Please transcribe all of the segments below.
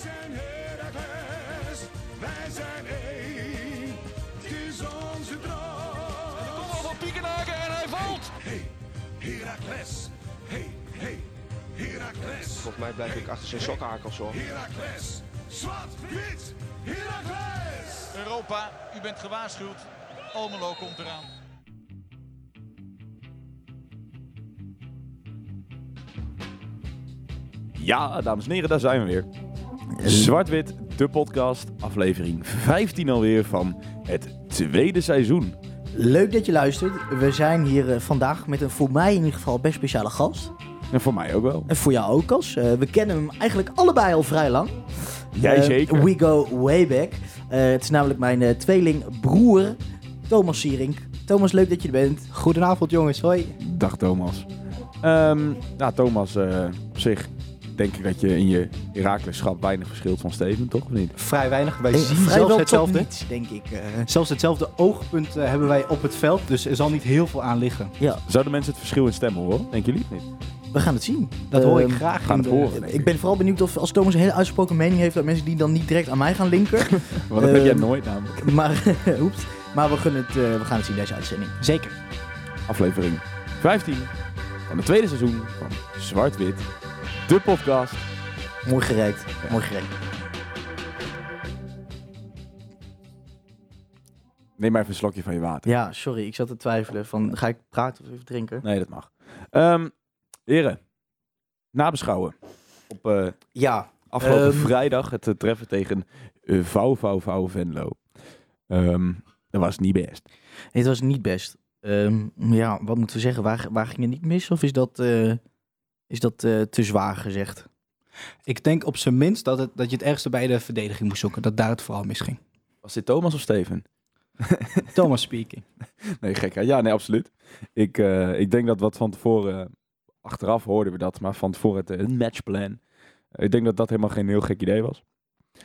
zijn Heracles, wij zijn één. Het is onze droom. Kom al van Piekenhaken en hij valt. Hey, Heracles. Hey, hey, Heracles. Volgens mij blijf ik achter zijn sokkenhakels hoor. Heracles. Zwart, wit, Heracles. Europa, u bent gewaarschuwd. Almelo komt eraan. Ja, dames en heren, daar zijn we weer. Zwart-Wit, de podcast, aflevering 15 alweer van het tweede seizoen. Leuk dat je luistert. We zijn hier eh, vandaag met een voor mij in ieder geval best speciale gast. En voor mij ook wel. En voor jou ook, Cas. Eh, we kennen hem eigenlijk allebei al vrij lang. Jij Eh, zeker. We go way back. Eh, het is namelijk mijn eh, tweeling broer, Thomas Sierink. Thomas, leuk dat je er bent. Goedenavond jongens, hoi. Dag Thomas. Ehm nou, Thomas, eh, op zich denk ik dat je in je Herakleschap weinig verschilt van Steven, toch? Of niet? Vrij weinig, wij Eh, zien zelfs hetzelfde. niets, denk ik. eh. Zelfs hetzelfde oogpunt eh, hebben wij op het veld, dus er zal niet heel veel aan liggen. ja, Zouden mensen het verschil in stemmen horen? Denken jullie het niet? we gaan het zien. Dat hoor ik Ehm, graag. gaan in het de- horen. denk Ik ben vooral benieuwd of als Thomas een hele uitgesproken mening heeft, dat mensen die dan niet direct aan mij gaan linken. Want dat heb jij Ehm, nooit namelijk. maar, oeps. maar we, gaan het, we gaan het zien deze uitzending. Zeker. Aflevering 15 van het tweede seizoen van Zwart-Wit, de podcast. Mooi gereikt. Mooi gereikt. Neem maar even een slokje van je water. Ja, sorry, ik zat te twijfelen van ga ik praten of even drinken? Nee, dat mag. Ehm heren, nabeschouwen. Op eh, Ja, afgelopen Ehm. vrijdag het eh, treffen tegen uh, Vouw Vouw Vouw Venlo. Ehm, dat was niet best. dit was niet best. Ja, wat moeten we zeggen? Waar, waar ging het niet mis? Of is dat, is dat eh, te zwaar gezegd? Ik denk op zijn minst dat, het, dat je het ergste bij de verdediging moest zoeken. Dat daar het vooral misging. Was dit Thomas of Steven? Thomas speaking. Nee, gek. hè? Ja, nee, absoluut. Ik, eh, ik denk dat wat van tevoren, achteraf hoorden we dat, maar van tevoren het, eh, een matchplan. Ik denk dat dat helemaal geen heel gek idee was.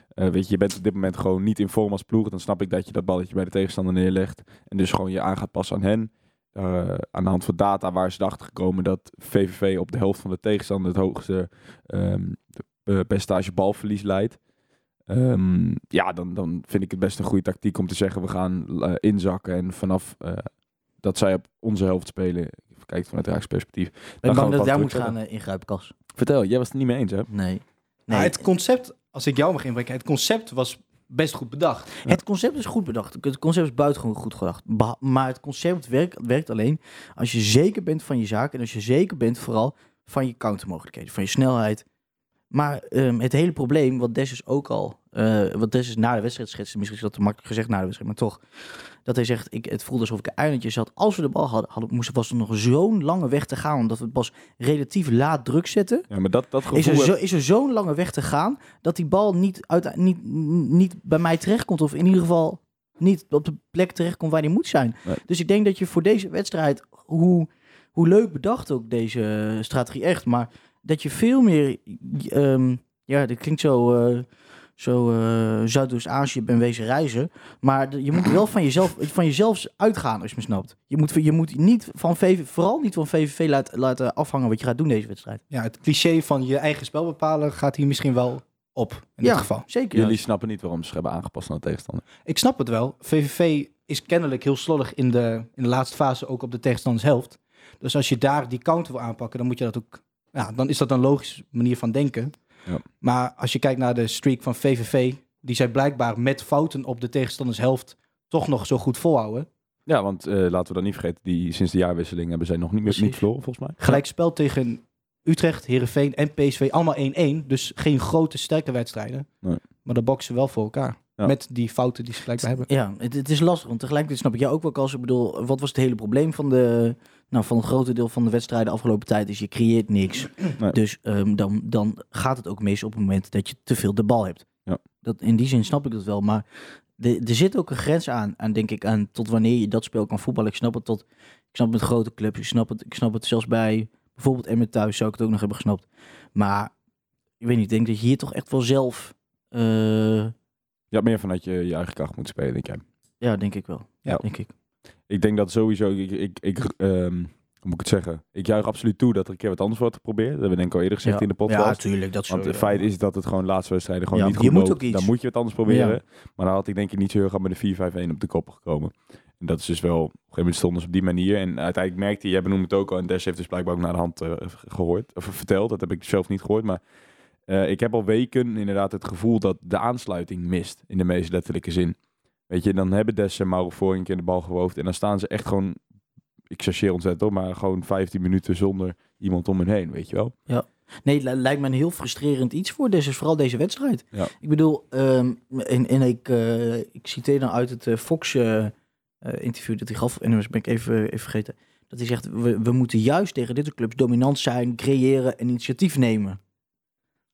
Eh, weet je, je bent op dit moment gewoon niet in vorm als ploeg. Dan snap ik dat je dat balletje bij de tegenstander neerlegt. En dus gewoon je aan gaat passen aan hen. Eh, aan de hand van data waar ze erachter gekomen dat VVV op de helft van de tegenstander het hoogste ehm, eh, percentage balverlies leidt. Ehm, ja, dan, dan vind ik het best een goede tactiek om te zeggen we gaan eh, inzakken en vanaf eh, dat zij op onze helft spelen, kijken vanuit Raaks perspectief. Ben bang dat jij moet gaan ingrijpen, Kas? Vertel, jij was het niet mee eens hè? Nee. Nee. Nou, het concept, als ik jou mag inbreken, het concept was best goed bedacht. Het concept is goed bedacht. Het concept is buitengewoon goed gedacht. Maar het concept werkt, werkt alleen als je zeker bent van je zaak. En als je zeker bent vooral van je countermogelijkheden. Van je snelheid. Maar ehm, het hele probleem, wat Des is ook al... eh, wat Des is na de wedstrijd schetste, misschien is dat te makkelijk gezegd na de wedstrijd, maar toch. Dat hij zegt, ik, het voelde alsof ik een eilandje zat. Als we de bal hadden, hadden moesten, was er nog zo'n lange weg te gaan. Omdat we het pas relatief laat druk zetten. Ja, maar dat, dat gevoel... Is er, zo, is er zo'n lange weg te gaan dat die bal niet, uit, niet, niet bij mij terechtkomt. Of in ieder geval niet op de plek terechtkomt waar die moet zijn. Nee. Dus ik denk dat je voor deze wedstrijd, hoe, hoe leuk bedacht ook deze strategie echt, maar dat je veel meer, ehm, ja, dit klinkt zo, eh, zo eh, Zuidoost-Azië ben wezen reizen, maar je moet wel van jezelf, van jezelf uitgaan als je me snapt. Je moet, je moet niet van VV, vooral niet van VVV laten, laten afhangen wat je gaat doen deze wedstrijd. Ja, het cliché van je eigen spel bepalen gaat hier misschien wel op, in dit geval. zeker. Jullie snappen niet waarom ze hebben aangepast aan de tegenstander. Ik snap het wel. VVV is kennelijk heel slollig in de, in de laatste fase, ook op de tegenstanders helft. Dus als je daar die counter wil aanpakken, dan moet je dat ook... Ja, dan is dat een logische manier van denken. Ja. Maar als je kijkt naar de streak van VVV, die zij blijkbaar met fouten op de tegenstanders helft toch nog zo goed volhouden. Ja, want eh, laten we dan niet vergeten, die, sinds de jaarwisseling hebben zij nog niet meer niet verloren, volgens mij. Gelijk spel tegen Utrecht, Herenveen en PSV, allemaal 1-1. Dus geen grote sterke wedstrijden. Nee. Maar de boksen wel voor elkaar. Ja. Met die fouten die ze blijkbaar hebben. Ja, het, het is lastig. Want tegelijkertijd snap ik jou ook wel, als ik bedoel, wat was het hele probleem van de, nou, van het grote deel van de wedstrijden afgelopen tijd? Is je creëert niks. Nee. Dus ehm, dan, dan gaat het ook mis op het moment dat je te veel de bal hebt. Ja. Dat, in die zin snap ik dat wel. Maar er zit ook een grens aan, aan, denk ik, aan tot wanneer je dat spel kan voetballen. Ik snap het tot, ik snap het met grote clubs. Ik snap het, ik snap het zelfs bij bijvoorbeeld Emmen thuis zou ik het ook nog hebben gesnapt. Maar ik weet niet, ik denk dat je hier toch echt wel zelf, eh, Ja, meer vanuit je, je eigen kracht moet spelen, denk jij. ja, denk ik wel. Ja. Denk ik. Ik denk dat sowieso, ik, ik, ik ehm, moet ik het zeggen? Ik juich absoluut toe dat er een keer wat anders wordt geprobeerd. Dat hebben we denk ik al eerder gezegd Ja. in de Ja, podcast. tuurlijk. Dat Want het ja. feit is dat het gewoon laatste wedstrijden gewoon Ja, niet goed moet loopt. Dan moet je het anders proberen. Ja. Maar dan had ik denk ik niet zo heel graag met de 4-5-1 op de kop gekomen. En dat is dus wel, op een gegeven moment stonden ze op die manier. En uiteindelijk merkte je, jij benoemde het ook al, en Des heeft dus blijkbaar ook naar de hand eh, gehoord, of verteld. Dat heb ik zelf niet gehoord, maar eh, ik heb al weken inderdaad het gevoel dat de aansluiting mist, in de meest letterlijke zin. Weet je, dan hebben Des en Mauro voor een keer de bal gewoofd en dan staan ze echt gewoon, ik chargeer ontzettend op, maar gewoon 15 minuten zonder iemand om hen heen, weet je wel. Nee, li- lijkt me een heel frustrerend iets voor deze, vooral deze wedstrijd. Ja. Ik bedoel, ehm, en, en ik, eh, ik citeer dan uit het eh, Fox-interview dat hij gaf, en ben ik even, even vergeten, dat hij zegt, we, we moeten juist tegen dit soort clubs dominant zijn, creëren en initiatief nemen.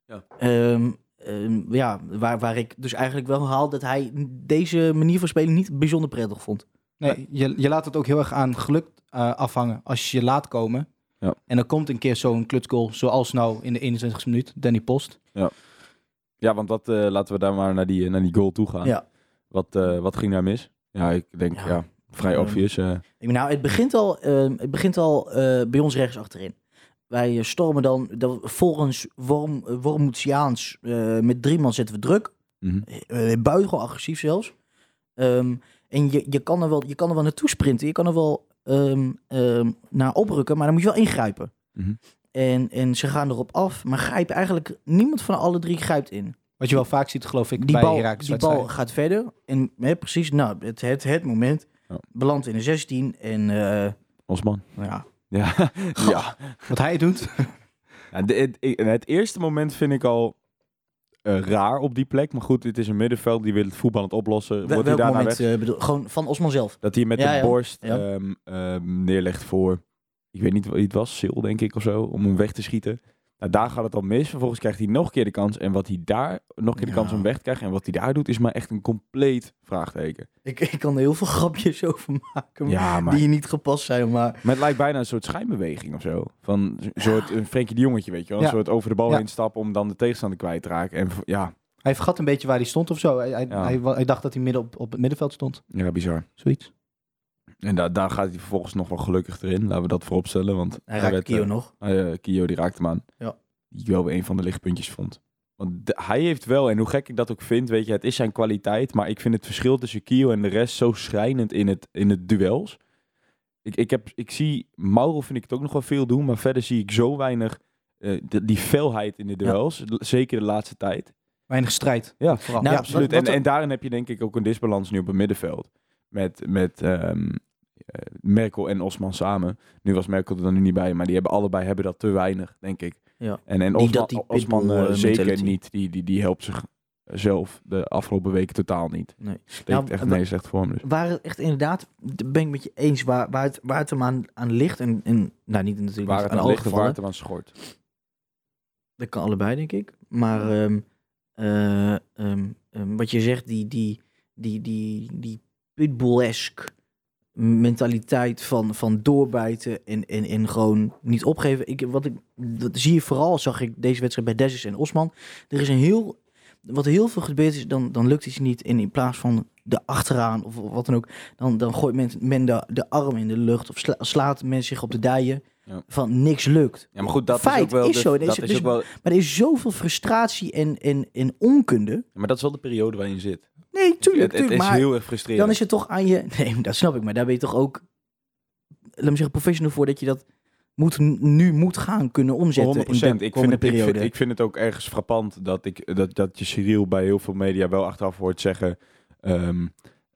Ja. Ehm, ehm, ja, waar, waar ik dus eigenlijk wel haal dat hij deze manier van spelen niet bijzonder prettig vond. Nee, je, je laat het ook heel erg aan geluk eh, afhangen als je je laat komen. Ja. En dan komt een keer zo'n klutsgoal, zoals nou in de 21ste minuut, Danny Post. Ja, want dat, eh, laten we daar maar naar die, naar die goal toe gaan. Ja. Wat, eh, wat ging daar mis? Ja, ik denk, ja, Ja. vrij obvious. eh. Ik bedoel, nou, het begint al, ehm, het begint al eh, bij ons rechts achterin. Wij eh, stormen dan, dan volgens Worm, eh, Wormoetiaans, eh, met drie man zetten we druk. Uh, buitengewoon agressief zelfs. Ehm, en je, je, kan er wel, je kan er wel naartoe sprinten. Je kan er wel ehm, ehm, naar oprukken, maar dan moet je wel ingrijpen. Mhm. En, en ze gaan erop af, maar grijpen eigenlijk... Niemand van alle drie grijpt in. Wat je wel vaak ziet, geloof ik, Die bij bal, die bal gaat verder. En hè, precies, nou, het, het, het moment Ja. belandt in de 16. En eh, Osman. nou ja, Ja. ja. Wat hij doet. Ja, de- het, eerste moment vind ik al eh, raar op die plek. Maar goed, het is een middenveld. Die wil het voetbal aan het oplossen. wel- Wordt hij daarna moment weg? eh, bedoel, gewoon van Osman zelf. Dat hij met Ja, de ja. borst Ja. ehm, ehm, neerlegt voor... Ik weet niet wie het was. Sil, denk ik, of zo. Om hem weg te schieten. Nou, daar gaat het al mis. Vervolgens krijgt hij nog een keer de kans. En wat hij daar... Nog een keer de Ja. kans om weg te krijgen. En wat hij daar doet, is maar echt een compleet vraagteken. Ik, ik kan er heel veel grapjes over maken. Ja, maar... Die niet gepast zijn, maar... Maar het lijkt bijna een soort schijnbeweging of zo. Van een soort een Frenkie de Jongetje, weet je wel. Een soort over de bal heen stappen om dan de tegenstander kwijt te raken. En ja, Hij vergat een beetje waar hij stond of zo. Hij, hij, Ja. hij, wa- hij dacht dat hij midden op, op het middenveld stond. ja bizar. Zoiets. En da daar gaat hij vervolgens nog wel gelukkig erin. Laten we dat voorop stellen. Want Hij raakt werd, Kio eh, nog. eh, Kio die raakte hem aan. Ja. Die ik wel een van de lichtpuntjes vond. Want de- hij heeft wel, en hoe gek ik dat ook vind, weet je, het is zijn kwaliteit. Maar ik vind het verschil tussen Kio en de rest zo schrijnend in het, in het duels. Ik, ik, heb, ik zie, Mauro vind ik het ook nog wel veel doen. Maar verder zie ik zo weinig eh, de- die felheid in de duels. Zeker de laatste tijd. Weinig strijd. Ja, Vooral. Nou, ja, absoluut. wat- wat en, en daarin heb je denk ik ook een disbalans nu op het middenveld. Met, met ehm, eh, Merkel en Osman samen. Nu was Merkel er dan nu niet bij, maar die hebben allebei hebben dat te weinig, denk ik. Ja. En, en Osman, die Osman eh, eh, zeker niet. Die, die, die helpt zich zelf de afgelopen weken totaal niet. Nee. Nou, echt nee slecht voor hem. Dus. Waar het echt inderdaad, ben ik met je eens, waar, waar, het, waar het hem aan, aan ligt. En, en nou, niet natuurlijk Waar het aan aan ligt gevallen. waar het hem aan schort. Dat kan allebei, denk ik. Maar ehm, eh, ehm, ehm, wat je zegt, die, die, die, die, die pitbull-esque mentaliteit van, van doorbijten en, en, en gewoon niet opgeven. Ik, wat ik, dat zie je vooral, zag ik deze wedstrijd bij Dessus en Osman. Er is een heel, wat heel veel gebeurd is, dan, dan lukt het je niet. En in plaats van de achteraan of wat dan ook, dan, dan gooit men, men de, de arm in de lucht of sla- slaat men zich op de dijen Ja. van niks lukt. Ja, maar goed, dat Feit is ook wel... is de- zo. Is- dat is is- ook wel Maar er is zoveel frustratie en, en, en onkunde. maar dat is wel de periode waarin je zit. Nee, tuurlijk, het, is maar heel erg frustrerend. dan is het toch aan je... Nee, dat snap ik. Maar daar ben je toch ook, laat me zeggen, professional voor dat je dat moet, nu moet gaan kunnen omzetten 100%. in de Ik vind, het, ik, periode. vind, ik vind het ook ergens frappant dat, ik, dat, dat je Cyril bij heel veel media wel achteraf hoort zeggen ehm,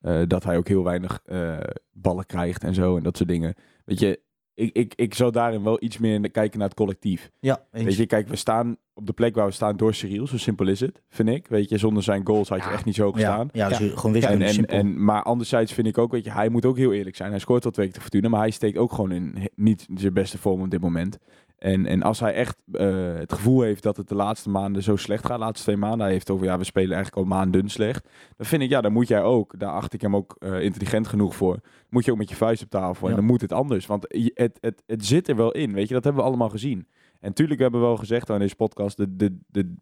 eh, dat hij ook heel weinig eh, ballen krijgt en zo en dat soort dingen. Weet je, ik, ik, ik zou daarin wel iets meer kijken naar het collectief. ja, eens. Weet je, kijk, we staan op de plek waar we staan door Cyril, zo simpel is het, vind ik. Weet je, zonder zijn goals had je echt niet zo gestaan. ja, ja, dus gewoon En, wiskunde, en, simpel. en, maar anderzijds vind ik ook, weet je, hij moet ook heel eerlijk zijn. Hij scoort wel twee keer te Fortuna, maar hij steekt ook gewoon in niet zijn beste vorm op dit moment. En, en als hij echt eh, het gevoel heeft dat het de laatste maanden zo slecht gaat, de laatste twee maanden, hij heeft over, ja, we spelen eigenlijk al maanden slecht. Dan vind ik, ja, dan moet jij ook, daar acht ik hem ook eh, intelligent genoeg voor, moet je ook met je vuist op tafel. En dan moet het anders, want het, het, het zit er wel in, weet je, dat hebben we allemaal gezien. En tuurlijk, we hebben wel gezegd aan deze podcast, de, de, de,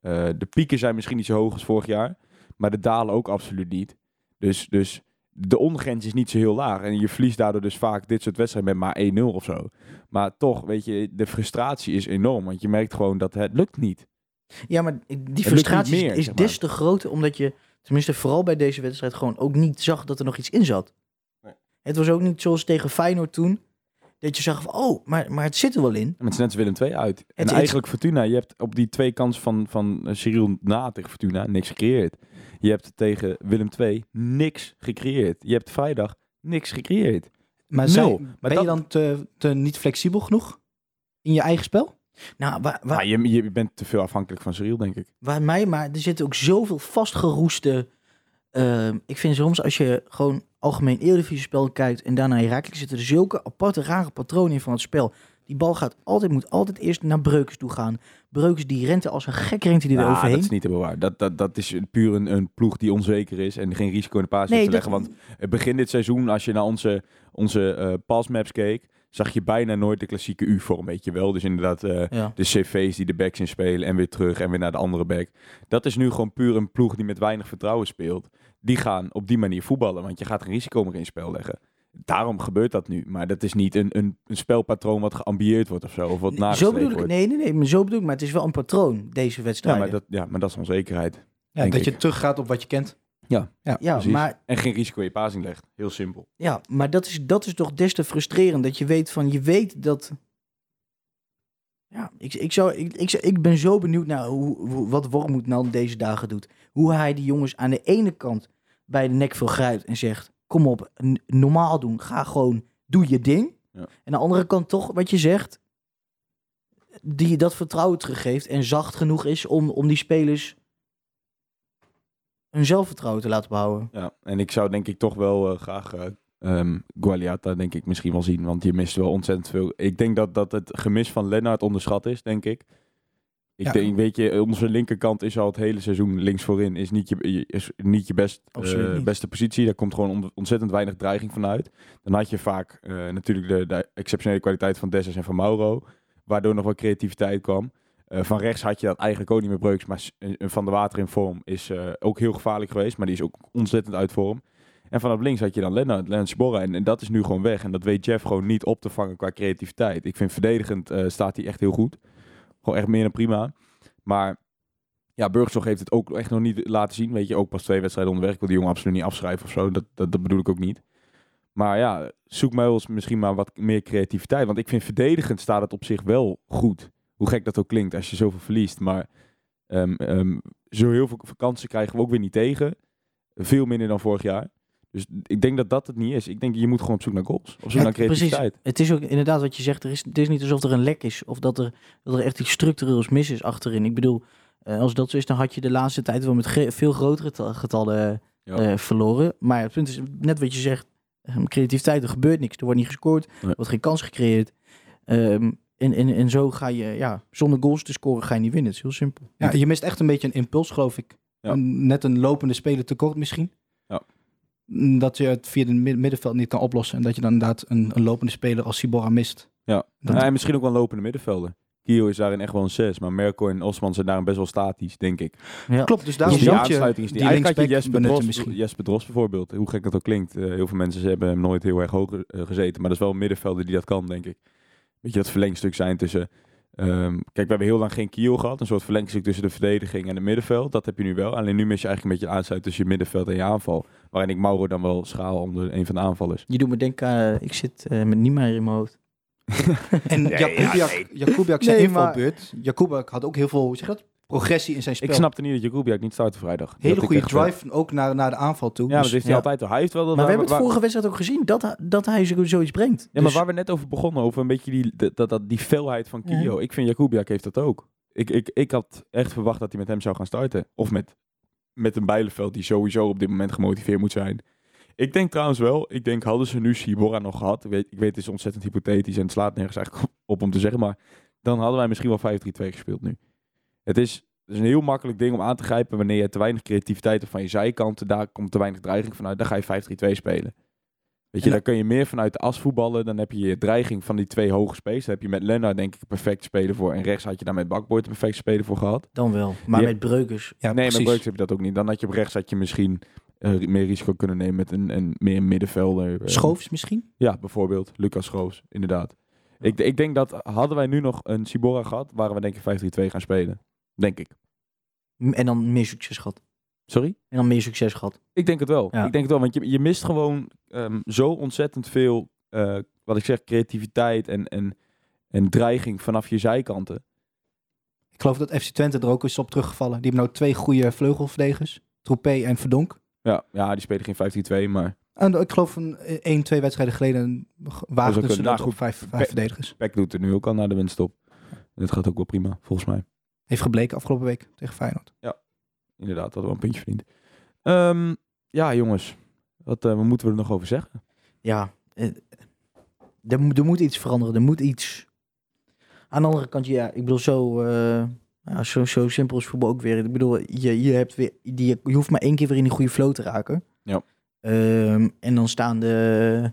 eh, de pieken zijn misschien niet zo hoog als vorig jaar, maar de dalen ook absoluut niet. Dus, dus de ondergrens is niet zo heel laag. En je verliest daardoor dus vaak dit soort wedstrijden met maar 1-0 of zo. Maar toch, weet je, de frustratie is enorm. Want je merkt gewoon dat het lukt niet. Ja, maar die frustratie is- meer, is zeg maar. des te groter omdat je, tenminste vooral bij deze wedstrijd, gewoon ook niet zag dat er nog iets in zat. Nee. Het was ook niet zoals tegen Feyenoord toen, dat je zag van, oh, maar, maar het zit er wel in. En het is net als Willem 2 uit. En het- eigenlijk Fortuna, je hebt op die twee kansen van, van eh, Cyril na tegen Fortuna niks gecreëerd. Je hebt tegen Willem 2 niks gecreëerd. Je hebt vrijdag niks gecreëerd. Maar Nul. zij- Maar ben dat- je dan te, te niet flexibel genoeg in je eigen spel? Nou, waar, waar, Maar je, je bent te veel afhankelijk van Cyril, denk ik. waar mij, maar er zitten ook zoveel vastgeroeste. ehm, ik vind soms als je gewoon algemeen Eredivisie spel kijkt en daarna Herakles zitten er zulke aparte rare patronen in van het spel. Die bal gaat altijd, moet altijd eerst naar Breukers toe gaan. Breukers die rent er als een gek rent hij er Nou, overheen. dat is niet te bewaar. Dat, dat, dat is puur een, een ploeg die onzeker is en geen risico in de paas Nee, te dat- leggen. Want het begin dit seizoen, als je naar onze, onze eh passmaps keek, zag je bijna nooit de klassieke U-vorm, weet je wel. Dus inderdaad eh, Ja. de cv's die de backs in spelen en weer terug en weer naar de andere back. Dat is nu gewoon puur een ploeg die met weinig vertrouwen speelt. Die gaan op die manier voetballen, want je gaat geen risico meer in spel leggen. Daarom gebeurt dat nu. Maar dat is niet een, een, een spelpatroon wat geambieerd wordt of zo. Of wat zo bedoel ik, wordt. nee, nee, nee, maar zo bedoel ik, maar het is wel een patroon, deze Ja wedstrijden. maar, dat, ja, maar dat is onzekerheid. Ja, Denk dat je ik. teruggaat op wat je kent. Ja, Ja, ja, maar, En geen risico in je passing legt. Heel simpel. ja, maar dat is, dat is toch des te frustrerend, dat je weet van, je weet dat... Ja, ik, ik, zou, ik, ik, zou- ik ben zo benieuwd naar hoe, wat Wormoed nou deze dagen doet. Hoe hij die jongens aan de ene kant bij de nek veel grijpt en zegt... Kom op, normaal doen, ga gewoon, doe je ding. Ja. En aan de andere kant toch, wat je zegt... Die dat vertrouwen teruggeeft en zacht genoeg is om, om die spelers... hun zelfvertrouwen te laten behouden. Ja, en ik zou denk ik toch wel eh, graag eh ehm, Gualiata denk ik misschien wel zien. Want je mist wel ontzettend veel. Ik denk dat, dat het gemis van Lennart onderschat is, denk ik. Ik Ja. denk, weet je, onze linkerkant is al het hele seizoen links voorin. Is niet je, is niet je best, eh, niet. beste positie. Daar komt gewoon on- ontzettend weinig dreiging vanuit. Dan had je vaak eh, natuurlijk de, de exceptionele kwaliteit van Dessers en van Mauro. Waardoor nog wel creativiteit kwam. Eh, van rechts had je dat eigenlijk ook niet meer Breuks. Maar Van de Water in vorm is ook heel gevaarlijk geweest. Maar die is ook ontzettend uit vorm. En vanaf links had je dan Lennart, Lennart. En, dat is nu gewoon weg. En dat weet Jeff gewoon niet op te vangen qua creativiteit. Ik vind verdedigend eh, staat hij echt heel goed. Gewoon echt meer dan prima. Maar ja, Burgzorg heeft het ook echt nog niet laten zien. Weet je, ook pas twee wedstrijden onderweg. Ik wil die jongen absoluut niet afschrijven of zo. Dat, dat, dat bedoel ik ook niet. Maar ja, zoek mij wel eens misschien maar wat meer creativiteit. Want ik vind verdedigend staat het op zich wel goed. Hoe gek dat ook klinkt als je zoveel verliest. Maar ehm, ehm, zo heel veel kansen krijgen we ook weer niet tegen. Veel minder dan vorig jaar. Dus ik denk dat dat het niet is. Ik denk je moet gewoon op zoek naar goals. Op zoek Ja, naar creativiteit. Het is ook inderdaad wat je zegt. Er is, het is niet alsof er een lek is. Of dat er, dat er echt iets structureels mis is achterin. Ik bedoel, eh, als dat zo is, dan had je de laatste tijd wel met veel grotere ta- getallen Ja. eh, verloren. Maar het punt is, net wat je zegt, eh, creativiteit, er gebeurt niks. Er wordt niet gescoord, er Nee. wordt geen kans gecreëerd. Ehm, en, en, en zo ga je, ja, zonder goals te scoren ga je niet winnen. Het is heel simpel. Ja, je mist echt een beetje een impuls, geloof ik. Ja. Net een lopende speler tekort misschien. Mm, Dat je het via het mid- middenveld niet kan oplossen. En dat je dan inderdaad een, een lopende speler als Sibora mist. Ja, Dat- Ja, en misschien ook wel een lopende middenvelder. Kio is daarin echt wel een 6, maar Merkel en Osman zijn daarin best wel statisch, denk ik. Ja. Klopt, dus daarom dus die aansluiting is die niet. Eigenlijk had je linksback Jesper benutten Dros, misschien. Jesper Dros bijvoorbeeld, hoe gek dat ook klinkt. eh, heel veel mensen hebben hem nooit heel erg hoog eh, gezeten, maar dat is wel een middenvelder die dat kan, denk ik. Weet je, dat verlengstuk zijn tussen... ehm, kijk, we hebben heel lang geen Kio gehad, een soort verlengstuk tussen de verdediging en het middenveld. Dat heb je nu wel. Alleen nu mis je eigenlijk een beetje aansluiting tussen je middenveld en je aanval. Waarin ik Mauro dan wel schaal onder een van de aanvallers. Je doet me denken, eh, ik zit eh, met Niemeyer in mijn hoofd. En Nee, Jakubiak, ja, Jakubiak zijn Nee, invalbeurt. Jakubiak had ook heel veel hoe zeg je dat? Progressie in zijn spel. Ik snapte niet dat Jakubiak niet startte vrijdag. Hele goede drive ook naar, naar de aanval toe. Ja, maar Dus- dat heeft hij ja. altijd wel. Hij heeft wel... Maar we hebben het waar- vorige wedstrijd ook gezien, dat, hij- dat hij zo- zoiets brengt. Ja, maar Dus- waar we net over begonnen, over een beetje die, dat, dat, die felheid van Kio. Ik vind Jakubiak heeft dat ook. Ik, ik, ik had echt verwacht dat hij met hem zou gaan starten. Of met, met een Bijleveld die sowieso op dit moment gemotiveerd moet zijn. Ik denk trouwens wel, ik denk hadden ze nu Sibora nog gehad. Ik weet, ik weet het is ontzettend hypothetisch en het slaat nergens eigenlijk op, op om te zeggen. Maar dan hadden wij misschien wel 5-3-2 gespeeld nu. Het is, het is een heel makkelijk ding om aan te grijpen wanneer je te weinig creativiteit hebt van je zijkanten. Daar komt te weinig dreiging vanuit. Dan ga je 5-3-2 spelen. Weet je, dan kun je meer vanuit de as voetballen. Dan heb je je dreiging van die twee hoge spelers. Daar heb je met Lennart denk ik perfect speler voor. En rechts had je daar met Bakboord perfect speler voor gehad. Dan wel. Maar met Breukers. ja, nee, precies. met Breuks heb je dat ook niet. Dan had je op rechts had je misschien eh, meer risico kunnen nemen met een, een meer middenvelder. eh, Schoofs misschien? Ja, bijvoorbeeld. Lucas Schoofs, inderdaad. Ik, ik denk dat hadden wij nu nog een Cibora gehad, waren we denk ik 5-3-2 gaan spelen. Denk ik. En dan meer succes gehad. Sorry? En dan meer succes gehad. Ik denk het wel. Ja. Ik denk het wel, want je, je mist gewoon ehm, zo ontzettend veel, eh, wat ik zeg, creativiteit en, en, en dreiging vanaf je zijkanten. Ik geloof dat FC Twente er ook is op teruggevallen. Die hebben nou twee goede vleugelverdedigers. Troepé en Verdonk. Ja, ja die spelen geen 15-2, maar En ik geloof een 1, twee wedstrijden geleden waagden kunnen. ze Nou, dat goed. op vijf, vijf verdedigers. Peck doet er nu ook al naar de winststop. En dat gaat ook wel prima, volgens mij. Heeft gebleken afgelopen week tegen Feyenoord. Inderdaad, dat wel een puntje verdiend. Ehm, ja, jongens. Wat, eh, wat moeten we er nog over zeggen? Ja, eh, er, moet- er moet iets veranderen. Er moet iets. Aan de andere kant, ja, ik bedoel, zo, eh, ja, zo, zo simpel is voetbal ook weer. Ik bedoel, je, je, hebt weer, die, je hoeft maar één keer weer in die goede flow te raken. Ja. Ehm, en dan staan, de,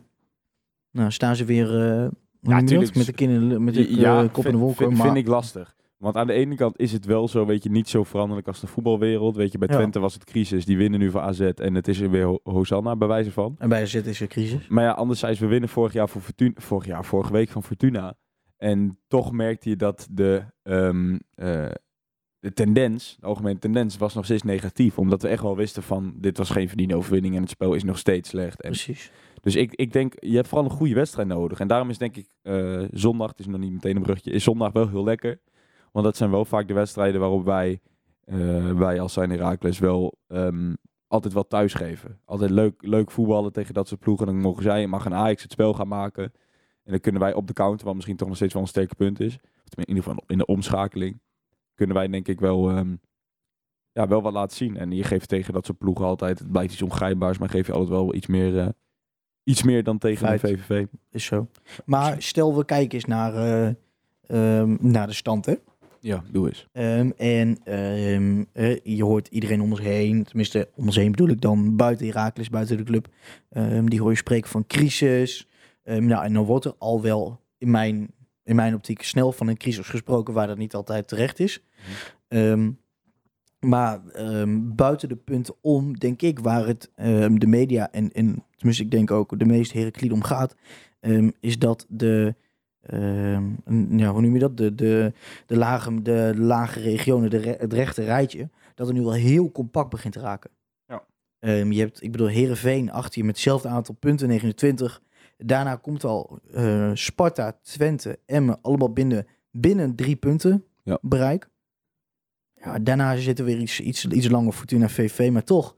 nou, staan ze weer eh, dat? tuurlijk. met de, kin in de- met de eh, kop in de wolken. vind, maar, vind ik lastig. Want aan de ene kant is het wel zo, weet je, niet zo veranderlijk als de voetbalwereld. Weet je, bij Ja. Twente was het crisis, die winnen nu voor AZ en het is er weer Ho- Hosanna, bij wijze van. En bij AZ is er crisis. Maar ja, anderzijds, we winnen vorig jaar voor Fortuna, vorig jaar, vorige week van Fortuna. En toch merkte je dat de, ehm, eh, de tendens, de algemene tendens, was nog steeds negatief. Omdat we echt wel wisten van, dit was geen verdiende overwinning en het spel is nog steeds slecht. En Precies. dus ik, ik denk, je hebt vooral een goede wedstrijd nodig. En daarom is denk ik eh, zondag, het is nog niet meteen een brugje, is zondag wel heel lekker. Want dat zijn wel vaak de wedstrijden waarop wij, eh, wij als zijn Herakles wel ehm, altijd wel thuis geven. Altijd leuk, leuk voetballen tegen dat soort ploegen. Dan mogen zij, mag een Ajax het spel gaan maken. En dan kunnen wij op de counter, wat misschien toch nog steeds wel een sterke punt is. Of in ieder geval in de omschakeling. Kunnen wij denk ik wel, ehm, ja, wel wat laten zien. En je geeft tegen dat soort ploegen altijd, het blijft iets ongrijpbaars, maar geef je altijd wel iets meer... eh, Iets meer dan tegen Feit. de VVV. Is zo. Maar stel, we kijken eens naar, eh, ehm, naar de stand, hè. Ja, doe eens. Ehm, en ehm, eh, je hoort iedereen om ons heen, tenminste om ons heen bedoel ik dan buiten Herakles, buiten de club, ehm, die hoor je spreken van crisis. Nou, en dan wordt er al wel in mijn, in mijn optiek snel van een crisis gesproken waar dat niet altijd terecht is. Ehm, maar buiten de punten om, denk ik, waar het de media en, en tenminste ik denk ook de meeste Heraklide om gaat, is dat de, ja, hoe noem je dat, de, de, de, lage, de lage regionen, de re- het rechte rijtje, dat er nu wel heel compact begint te raken. Ja. Ehm, je hebt, ik bedoel, Herenveen achter je met hetzelfde aantal punten, 29. Daarna komt al eh, Sparta, Twente, Emmen, allemaal binnen, binnen drie punten Ja. bereik. Ja, daarna zitten weer iets, iets, iets langer Fortuna VV, maar toch.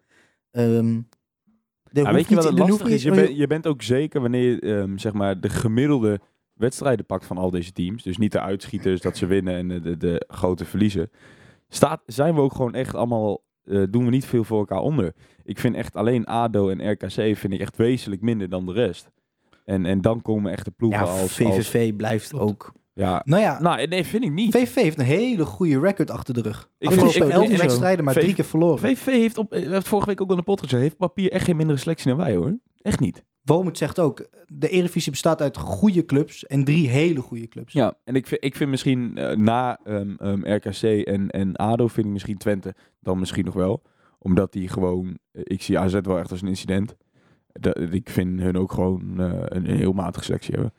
ehm er Ja, weet je wat het er lastig is? Je, bent- je bent ook zeker wanneer je ehm, zeg maar de gemiddelde wedstrijden pakt van al deze teams. Dus niet de uitschieters dat ze winnen en de, de, de grote verliezen. Staat, zijn we ook gewoon echt allemaal, eh, doen we niet veel voor elkaar onder. Ik vind echt alleen ADO en RKC vind ik echt wezenlijk minder dan de rest. En, en dan komen echt de ploegen Ja, als, als... VVV blijft Klopt. ook. Ja, Nou ja, nou, nee, vind ik niet. VVV heeft een hele goede record achter de rug. Ik vind- ik- elf wedstrijden, maar VV drie keer verloren. VVV heeft op, eh, vorige week ook al in de podcast gezegd, heeft papier echt geen mindere selectie dan wij hoor. Echt niet. Wormoed zegt ook, de Eredivisie bestaat uit goede clubs en drie hele goede clubs. Ja, en ik vind, ik vind misschien eh, na ehm, ehm, RKC en, en ADO vind ik misschien Twente dan misschien nog wel. Omdat die gewoon, eh, ik zie AZ wel echt als een incident. Dat, ik vind hun ook gewoon eh, een, een heel matige selectie hebben.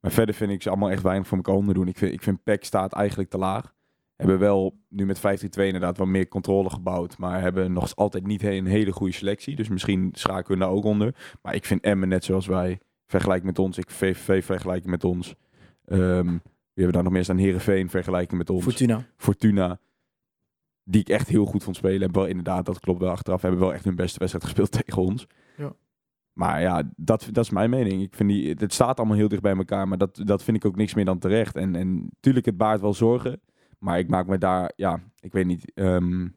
Maar verder vind ik ze allemaal echt weinig voor elkaar onder doen. Ik vind, ik vind PEC staat eigenlijk te laag. Hebben wel nu met 15-2 inderdaad wat meer controle gebouwd. Maar hebben nog altijd niet een hele goede selectie. Dus misschien schakelen we daar ook onder. Maar ik vind Emmen net zoals wij. Vergelijk met ons. Ik VVV vergelijken met ons. Ehm, wie hebben daar nog meer staan? Herenveen vergelijken met ons. Fortuna. Fortuna. Die ik echt heel goed vond spelen. Hebben wel inderdaad, dat klopt wel achteraf. Hebben wel echt hun beste wedstrijd gespeeld tegen ons. Ja. Maar ja, dat, dat is mijn mening. Ik vind die, het staat allemaal heel dicht bij elkaar. Maar dat, dat vind ik ook niks meer dan terecht. En, en tuurlijk, het baart wel zorgen. Maar ik maak me daar, ja, ik weet niet. ehm,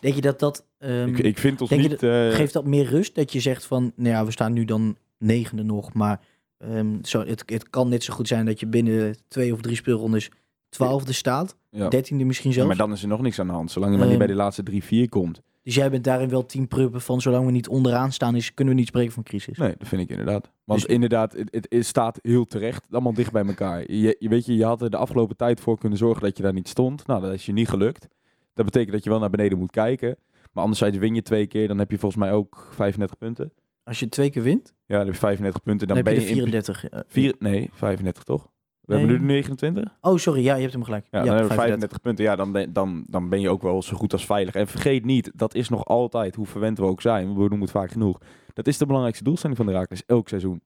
Denk je dat dat... ehm, ik, ik vind ons denk je niet... eh, geeft dat meer rust? Dat je zegt van, nou ja, we staan nu dan negende nog, maar ehm, zo, het, het kan net zo goed zijn dat je binnen twee of drie speelrondes twaalfde staat. ja. Dertiende misschien Ja, zelfs. maar dan is er nog niks aan de hand. Zolang je maar niet bij de laatste drie, vier komt. Dus jij bent daarin wel team pruppen van, zolang we niet onderaan staan, is, kunnen we niet spreken van crisis. Nee, dat vind ik inderdaad. Want Dus- inderdaad, het, het, staat heel terecht. Allemaal dicht bij elkaar. Je, je weet je, je had er de afgelopen tijd voor kunnen zorgen dat je daar niet stond. Nou, dat is je niet gelukt. Dat betekent dat je wel naar beneden moet kijken. Maar anderzijds win je twee keer, dan heb je volgens mij ook 35 punten. Als je twee keer wint, Ja, dan heb je 35 punten. dan, ben je in 34. eh, vier, nee, 35 toch? We Nee. hebben nu 29? Oh, sorry. Ja, je hebt hem gelijk. Ja, dan hebben we 35 punten. Ja, dan ben, dan, dan ben je ook wel zo goed als veilig. En vergeet niet, dat is nog altijd, hoe verwend we ook zijn, we noemen het vaak genoeg. Dat is de belangrijkste doelstelling van de Heracles, elk seizoen.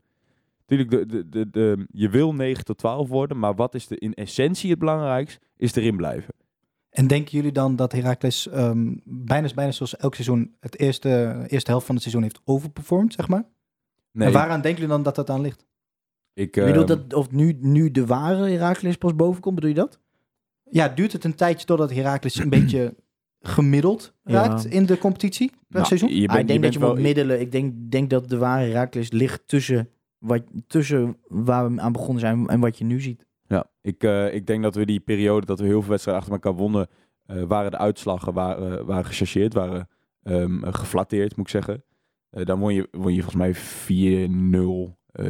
Tuurlijk, de, de, de, de, je wil 9 tot 12 worden, maar wat is de, in essentie het belangrijkst, is erin blijven. En denken jullie dan dat Heracles ehm, bijna, bijna zoals elk seizoen het eerste, eerste helft van het seizoen heeft overperformed, zeg maar? Nee, En waaraan denken jullie dan dat dat aan ligt? Ik, Je bedoelt ehm, dat of nu, nu de ware Herakles pas boven komt, bedoel je dat? Ja, duurt het een tijdje totdat Heracles een beetje gemiddeld Ja. raakt in de competitie per nou, seizoen? Je Ah, bent, ik denk je dat je moet wel, middelen. Ik denk, denk dat de ware Herakles ligt tussen, wat, tussen waar we aan begonnen zijn en wat je nu ziet. Ja, ik, eh, ik denk dat we die periode dat we heel veel wedstrijden achter elkaar wonnen, eh, waren de uitslagen waren, waren gechargeerd, waren ehm, eh, geflatteerd, moet ik zeggen. Eh, dan won je, won je volgens mij 4-0, eh 6-1,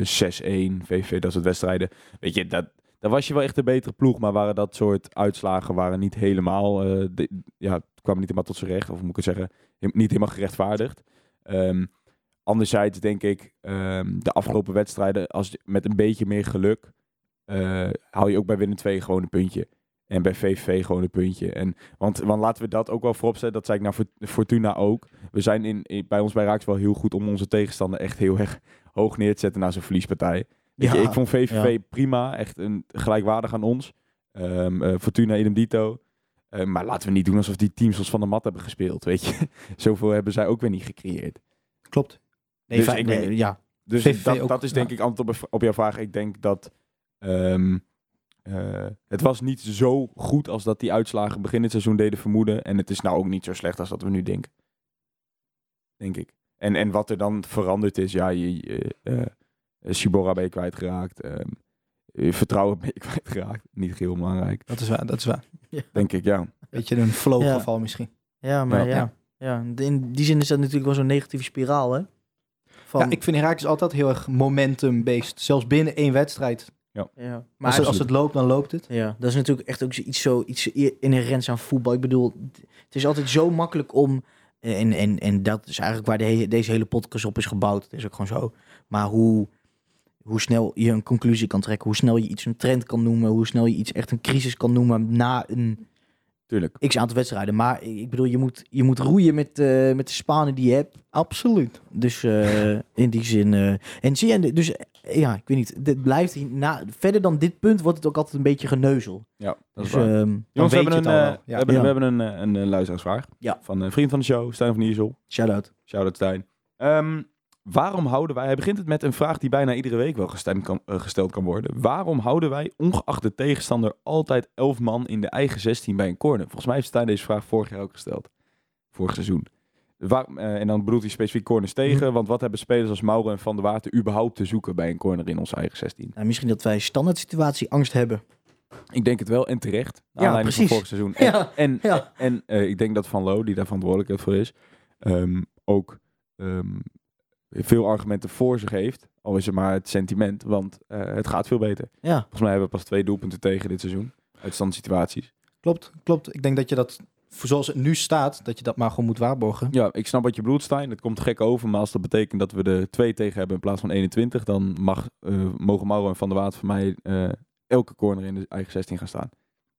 VV, dat soort wedstrijden. Weet je, dat, daar was je wel echt een betere ploeg, maar waren dat soort uitslagen waren niet helemaal, eh, ja, het kwam niet helemaal tot zijn recht, of moet ik het zeggen, niet helemaal gerechtvaardigd. Ehm, anderzijds denk ik, ehm, de afgelopen wedstrijden, als met een beetje meer geluk, eh haal je ook bij Willem 2 gewoon een puntje. En bij VVV gewoon een puntje. En, want, want laten we dat ook wel vooropzetten. Dat zei ik naar Fort- Fortuna ook. We zijn in, in- bij ons bij Raaks wel heel goed om onze tegenstander echt heel erg hoog neer te zetten na zo'n verliespartij. Je, Ja, ik vond VVV ja. prima. Echt een, gelijkwaardig aan ons. Ehm, eh, Fortuna idem dito. Eh, maar laten we niet doen alsof die teams ons van de mat hebben gespeeld. Weet je, zoveel hebben zij ook weer niet gecreëerd. Klopt. Nee, Dus ik nee, ja. Dus VVV dat, ook, dat is ja. denk ik antwoord op, op jouw vraag. Ik denk dat ehm, eh, het was niet zo goed als dat die uitslagen begin het seizoen deden vermoeden. En het is nou ook niet zo slecht als dat we nu denken. Denk ik. En, en wat er dan veranderd is, ja, je, je, eh, eh, Shibora ben je kwijtgeraakt. ehm, je vertrouwen ben je kwijtgeraakt. Niet heel belangrijk, Dat is waar, dat is waar. denk ik, ja. Beetje een flow Ja. geval misschien. Ja, maar Ja. ja. ja. In die zin is dat natuurlijk wel zo'n negatieve spiraal, hè? Van, Ja, ik vind Heracles altijd heel erg momentum-based. Zelfs binnen één wedstrijd. ja. Maar Maar als, als het loopt, dan loopt het. Ja, dat is natuurlijk echt ook iets zo iets inherents aan voetbal. Ik bedoel, het is altijd zo makkelijk om. En, en, en dat is eigenlijk waar de he- deze hele podcast op is gebouwd. Het is ook gewoon zo. Maar hoe, hoe snel je een conclusie kan trekken, hoe snel je iets een trend kan noemen, hoe snel je iets echt een crisis kan noemen na een Tuurlijk. x aantal wedstrijden. Maar ik bedoel, je moet, je moet roeien met, eh, met de spanen die je hebt. Absoluut. Dus eh, in die zin. eh, en zie je, dus ja, ik weet niet. Dit blijft na, verder dan dit punt wordt het ook altijd een beetje geneuzel. Ja, dat Dus, is waar. ehm, Jongens, we hebben, een, al eh, we hebben, Ja. we hebben een, een, eh, luisteraarsvraag. Ja. Van een vriend van de show, Stijn van Iersel. shout-out. Shout-out Stijn. Ehm, waarom houden wij... Hij begint het met een vraag die bijna iedere week wel gestemd kan, eh, gesteld kan worden. Waarom houden wij, ongeacht de tegenstander, altijd 11 man in de eigen 16 bij een corner? Volgens mij heeft Stijn deze vraag vorig jaar ook gesteld. Vorig seizoen. Waar, eh, en dan bedoelt hij specifiek corners tegen. Want wat hebben spelers als Mauro en Van der Water überhaupt te zoeken bij een corner in onze eigen 16? Nou, misschien dat wij standaard situatie angst hebben. Ik denk het wel en terecht. Ja, Aanleiding van precies. vorig seizoen. En, Ja, en, ja. en eh, ik denk dat Van Loo, die daar verantwoordelijk voor is, ehm, ook ehm, veel argumenten voor zich heeft. Al is het maar het sentiment, want eh, het gaat veel beter. Ja, Volgens mij hebben we pas twee doelpunten tegen dit seizoen. Uit standsituaties. Klopt, klopt. Ik denk dat je dat, zoals het nu staat, dat je dat maar gewoon moet waarborgen. Ja, ik snap wat je bedoelt, Stijn. Het komt gek over, maar als dat betekent dat we er twee tegen hebben in plaats van 21, dan mag, eh, mogen Mauro en Van der Waard voor mij eh, elke corner in de eigen 16 gaan staan.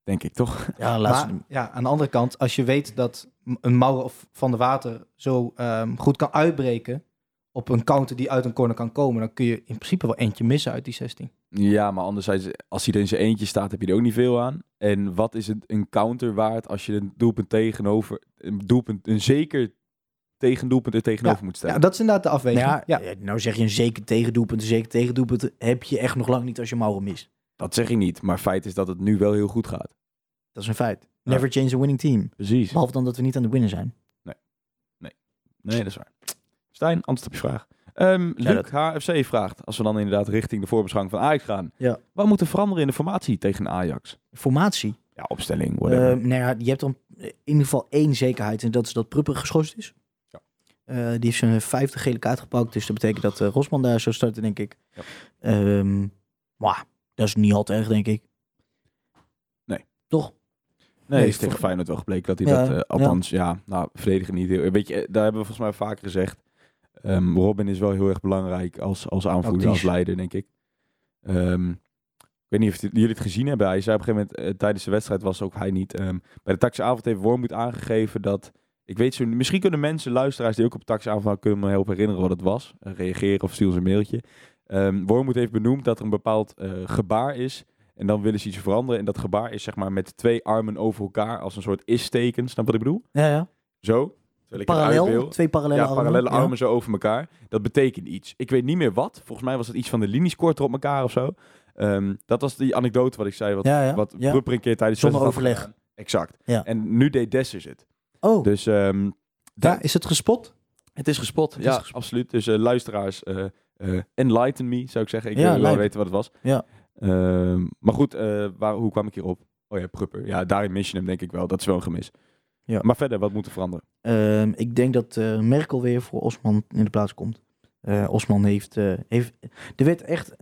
Denk ik, toch? ja laatste. Maar ja, aan de andere kant, als je weet dat een Mauer of Van de Water zo ehm, goed kan uitbreken op een counter die uit een corner kan komen, dan kun je in principe wel eentje missen uit die 16. Ja, maar anderzijds, als hij er in zijn eentje staat, heb je er ook niet veel aan. En wat is het een counter waard als je een doelpunt tegenover, een doelpunt, een zeker tegendoelpunt er tegenover moet stellen? Ja, dat is inderdaad de afweging. Nou, ja, ja. eh, nou zeg je een zeker tegendoelpunt. Een zeker tegendoelpunt heb je echt nog lang niet als je Mauro mist. Dat zeg ik niet, maar feit is dat het nu wel heel goed gaat. Dat is een feit. Never change a winning team. Precies. Behalve dan dat we niet aan de winnen zijn. Nee, dat is waar. Stijn, antwoord op je vraag. Ja, Luc HFC vraagt, als we dan inderdaad richting de voorbeschouwing van Ajax gaan. Ja. Wat moet er veranderen in de formatie tegen Ajax? Formatie. Ja, opstelling, whatever. Ehm, nou ja, je hebt dan in ieder geval één zekerheid. En dat is dat Prupper geschorst is. Ja. Eh, die heeft zijn vijfde gele kaart gepakt. Dus dat betekent dat eh, Rosman daar zou starten, denk ik. Ja. Ehm, maar dat is niet al te erg, denk ik. Nee. Toch? Nee, Nee, is tegen voor- Feyenoord wel gebleken dat hij Ja, dat, eh, ja. althans, ja, nou, verdedigen niet heel... Weet je, daar hebben we volgens mij vaker gezegd. Ehm, Robin is wel heel erg belangrijk als, als aanvoerder, als leider, denk ik. Ehm, ik weet niet of het- jullie het gezien hebben. Hij zei op een gegeven moment, eh, tijdens de wedstrijd was ook hij niet. ehm, bij de tactische avond heeft Wormoed aangegeven dat... Ik weet zo, misschien kunnen mensen, luisteraars die ook op tactische avond waren, kunnen me helpen herinneren wat het was. Eh, reageren of stuur ons een mailtje. Wormoed heeft benoemd dat er een bepaald eh, gebaar is en dan willen ze iets veranderen. En dat gebaar is zeg maar met twee armen over elkaar als een soort is-teken. Snap wat ik bedoel? Ja, ja. Zo. Terwijl ik het Parallel, twee parallele Ja, armen. parallele ja. armen zo over elkaar. Dat betekent iets. Ik weet niet meer wat. Volgens mij was het iets van de linies korter op elkaar of zo. Ehm, dat was die anekdote wat ik zei. Wat, Ja, ja. wat ja. Een keer tijdens de Zonder had overleg. Exact. En nu deed Dessers het. Oh, Dus ehm, Ja, is het gespot? het is gespot. Het ja, is gespot. absoluut. Dus eh, luisteraars, eh, enlighten me, zou ik zeggen. Ik Ja, wil wel weten wat het was. Ja. Ehm, maar goed, waar, hoe kwam ik hierop? Oh ja, Prupper. Ja, daarin mis je hem denk ik wel. Dat is wel een gemis. Ja. Maar verder, wat moet er veranderen? Ehm, ik denk dat eh, Merkel weer voor Osman in de plaats komt. Eh, Osman heeft, eh, heeft... Er werd echt...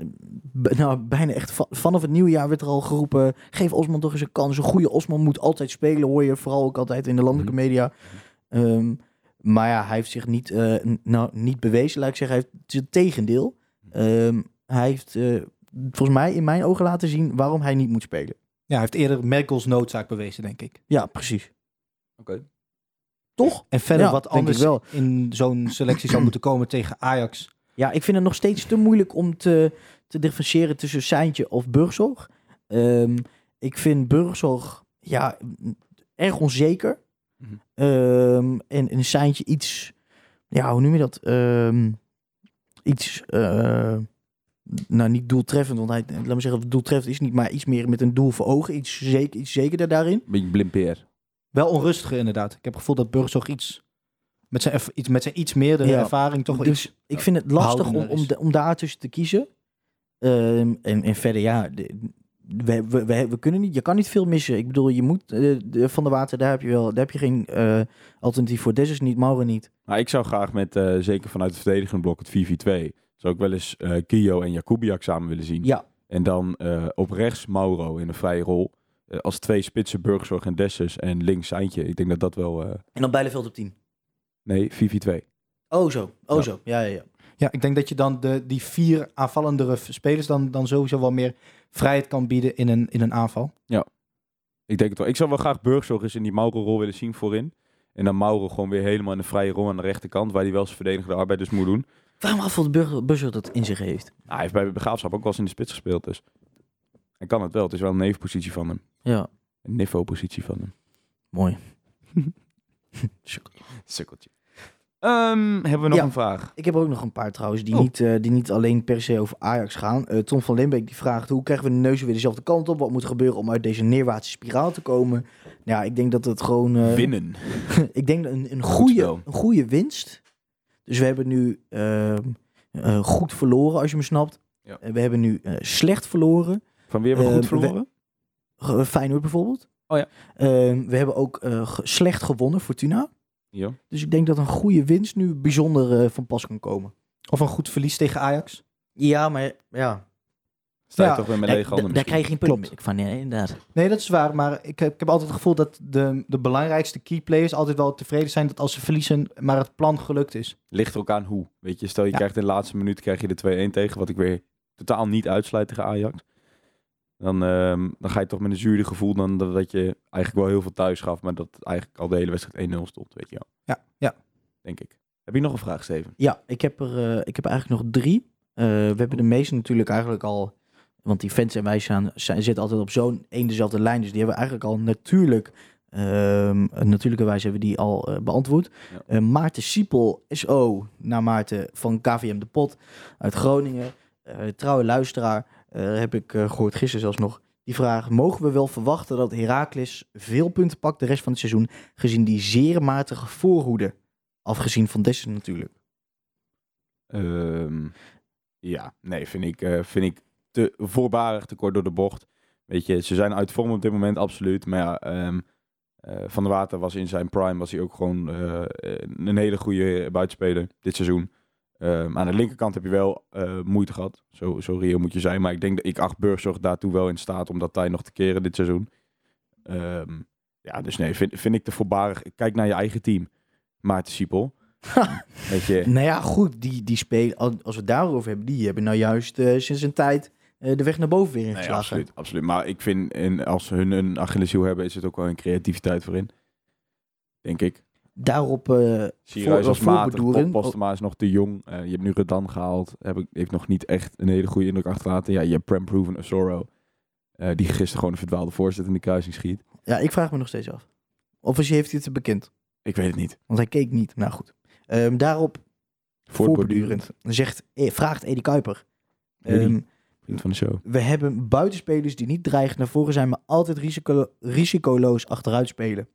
Nou, bijna echt... va- vanaf het nieuwjaar werd er al geroepen... Geef Osman toch eens een kans. Een goede Osman moet altijd spelen, hoor je. Vooral ook altijd in de landelijke Mhm. media. Ehm, maar ja, hij heeft zich niet, eh, nou, niet bewezen, laat ik zeggen. Hij heeft het is het tegendeel. Ehm, hij heeft eh, volgens mij in mijn ogen laten zien waarom hij niet moet spelen. Ja, hij heeft eerder Merkels noodzaak bewezen, denk ik. Ja, precies. Oké. Toch? En verder Ja, wat anders wel. in zo'n selectie zou moeten komen tegen Ajax. Ja, ik vind het nog steeds te moeilijk om te, te differentiëren tussen Seintje of Burgzorg. Ehm, ik vind Burgzorg ja, erg onzeker. Mhm. Ehm, en een Seintje iets, ja, hoe noem je dat? Ehm, iets, eh, nou niet doeltreffend, want hij, laat me zeggen, doeltreffend is niet, maar iets meer met een doel voor ogen. Iets, zeker, iets zekerder daarin. Beetje blind peer. Wel onrustiger inderdaad. Ik heb het gevoel dat Burgzorg iets met zijn, iets, met zijn iets meerdere Ja. ervaring toch wel Dus iets... ik vind het lastig om, om, is. de- om daar tussen te kiezen. Ehm, en, en verder, ja, de- we, we, we, we kunnen niet, je kan niet veel missen. Ik bedoel, je moet eh, de, van de water, daar heb je wel, daar heb je geen eh, alternatief voor. Dessus niet, Mauro niet. Maar ik zou graag met, eh, zeker vanuit het verdedigende blok, het 4-4-2, zou ik wel eens eh Kio en Jakubiak samen willen zien. Ja, En dan eh, op rechts Mauro in een vrije rol. Eh, als twee spitsen Burgzorg en Dessus en links Seintje. Ik denk dat dat wel... eh, en dan Bijleveld op 10. nee, 4-4-2. Oh zo, oh Ja. zo. Ja, ja, ja. Ja, ik denk dat je dan de, die vier aanvallendere spelers dan, dan sowieso wel meer vrijheid kan bieden in een, in een aanval. Ik denk het wel. Ik zou wel graag Burgzorg eens in die Mauro-rol willen zien voorin. En dan Mauro gewoon weer helemaal in de vrije rol aan de rechterkant. Waar hij wel zijn verdedigende arbeid dus moet doen. Waarom af dat Burger, Burger dat in zich heeft? Nou, hij heeft bij de Graafschap ook wel eens in de spits gespeeld. Dus hij kan het wel. Het is wel een nevenpositie van hem. Ja, Een niveau-positie van hem. mooi. Sukkeltje. Ehm, hebben we nog Ja. een vraag? Ik heb ook nog een paar trouwens, die, Oh. niet, eh, die niet alleen per se over Ajax gaan. Eh, Tom van Limbeek die vraagt, hoe krijgen we de neuzen weer dezelfde kant op? Wat moet er gebeuren om uit deze neerwaartse spiraal te komen? Nou, ja, ik denk dat het gewoon... eh, Winnen. ik denk een, een, Goed goede, een goede winst. Dus we hebben nu ehm, eh, goed verloren, als je me snapt. Ja. We hebben nu slecht verloren. Van wie hebben we goed verloren? Ge- Feyenoord bijvoorbeeld. Oh ja. Ehm, we hebben ook eh, slecht gewonnen, Fortuna. Ja. Dus ik denk dat een goede winst nu bijzonder eh, van pas kan komen. Of een goed verlies tegen Ajax. Ja, maar ja. Sta je Ja. toch weer met lege handen daar krijg je geen punt Klopt. meer van. Nee, inderdaad. Nee, dat is waar. Maar ik heb, ik heb altijd het gevoel dat de, de belangrijkste key players altijd wel tevreden zijn dat als ze verliezen, maar het plan gelukt is. Ligt er ook aan hoe. Weet je, stel je Ja. krijgt in de laatste minuut krijg je de 2-1 tegen. Wat ik weer totaal niet uitsluit tegen Ajax. Dan, ehm, dan ga je toch met een zuurder gevoel dan dat, je eigenlijk wel heel veel thuis gaf. Maar dat eigenlijk al de hele wedstrijd 1-0 stond. Weet je wel. Ja, ja. Denk ik. Heb je nog een vraag, Steven? Ja, ik heb er, eh, ik heb eigenlijk nog drie. Eh, we hebben de meeste natuurlijk eigenlijk al... Want die fans en wij zijn, zijn, zitten altijd op zo'n één dezelfde lijn. Dus die hebben we eigenlijk al natuurlijk... een natuurlijke wijze hebben we die al eh, beantwoord. Ja. Maarten Siepel, SO, naar Maarten van KVM De Pot uit Groningen. Eh, trouwe luisteraar, heb ik eh, gehoord gisteren zelfs nog. Die vraag, mogen we wel verwachten dat Heracles veel punten pakt de rest van het seizoen... gezien die zeer matige voorhoede? Afgezien van Dessen natuurlijk. Ehm, ja, nee, vind ik, eh, vind ik te voorbarig, te kort door de bocht. Weet je, ze zijn uit vorm op dit moment, absoluut. Maar ja, ehm, eh, Van der Water was in zijn prime, was hij ook gewoon eh, een hele goede buitenspeler dit seizoen. Ehm, aan de linkerkant heb je wel eh, moeite gehad. Zo, zo reëel moet je zijn. Maar ik denk dat ik acht Burgzorg daartoe wel in staat om dat tij nog te keren dit seizoen. Ehm, Ja, dus nee, vind, vind ik te voorbarig. Kijk naar je eigen team. Maarten Siepel. Weet je, Nou ja, goed, die, die spelen, al- als we het daarover hebben, die hebben nou juist eh, sinds een tijd eh, de weg naar boven weer nee, ingeslagen. absoluut, absoluut. Maar ik vind, en als hun een Achilleshiel hebben, is het ook wel een creativiteit voorin. Denk ik. Daarop als voor matig, bedoelen. Pop- Postema is nog te jong. Eh, je hebt nu Redan gehaald. Heb ik, heeft nog niet echt een hele goede indruk achterlaten. Ja, je hebt Prem Proven Osoro. eh die gisteren gewoon een verdwaalde voorzet in de kruising schiet. Ja, ik vraag me nog steeds af. Of is, heeft hij het bekend? Ik weet het niet. Want hij keek niet. Nou goed. Ehm, daarop voortbordurend zegt, eh, vraagt Eddie Kuiper. Ehm, Vriend van de show. we hebben buitenspelers die niet dreigend naar voren zijn, maar altijd risico risicoloos achteruit spelen.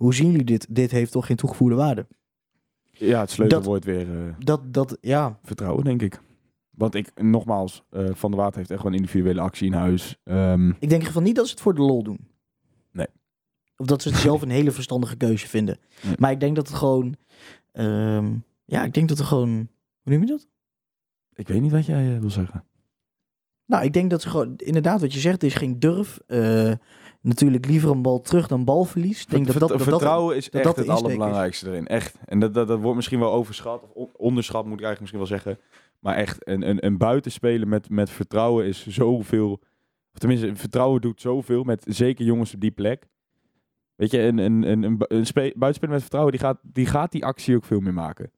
Hoe zien jullie dit? Dit heeft toch geen toegevoegde waarde? Ja, het sleutelwoord weer eh, Dat, dat, ja, vertrouwen, denk ik. Want ik, nogmaals, eh, Van der Water heeft echt wel een individuele actie in huis. Ehm, ik denk van niet dat ze het voor de lol doen. Nee. Of dat ze het zelf een hele verstandige keuze vinden. Nee. Maar ik denk dat het gewoon, ehm, ja, ik denk dat er gewoon, hoe noem je dat? ik weet niet wat jij eh, wil zeggen. Nou, ik denk dat ze gewoon, inderdaad, wat je zegt, er is geen durf. Eh, natuurlijk liever een bal terug dan balverlies. Ik denk dat dat, vertrouwen is echt dat het is. allerbelangrijkste erin. Echt. En dat, dat, dat wordt misschien wel overschat. Of on- onderschat moet ik eigenlijk misschien wel zeggen. Maar echt, een, een, een buitenspelen met, met vertrouwen is zoveel. Of tenminste, vertrouwen doet zoveel. Met zeker jongens op die plek. Weet je, een, een, een, een, bu- een spe- buitenspeler met vertrouwen, die gaat, die gaat die actie ook veel meer maken.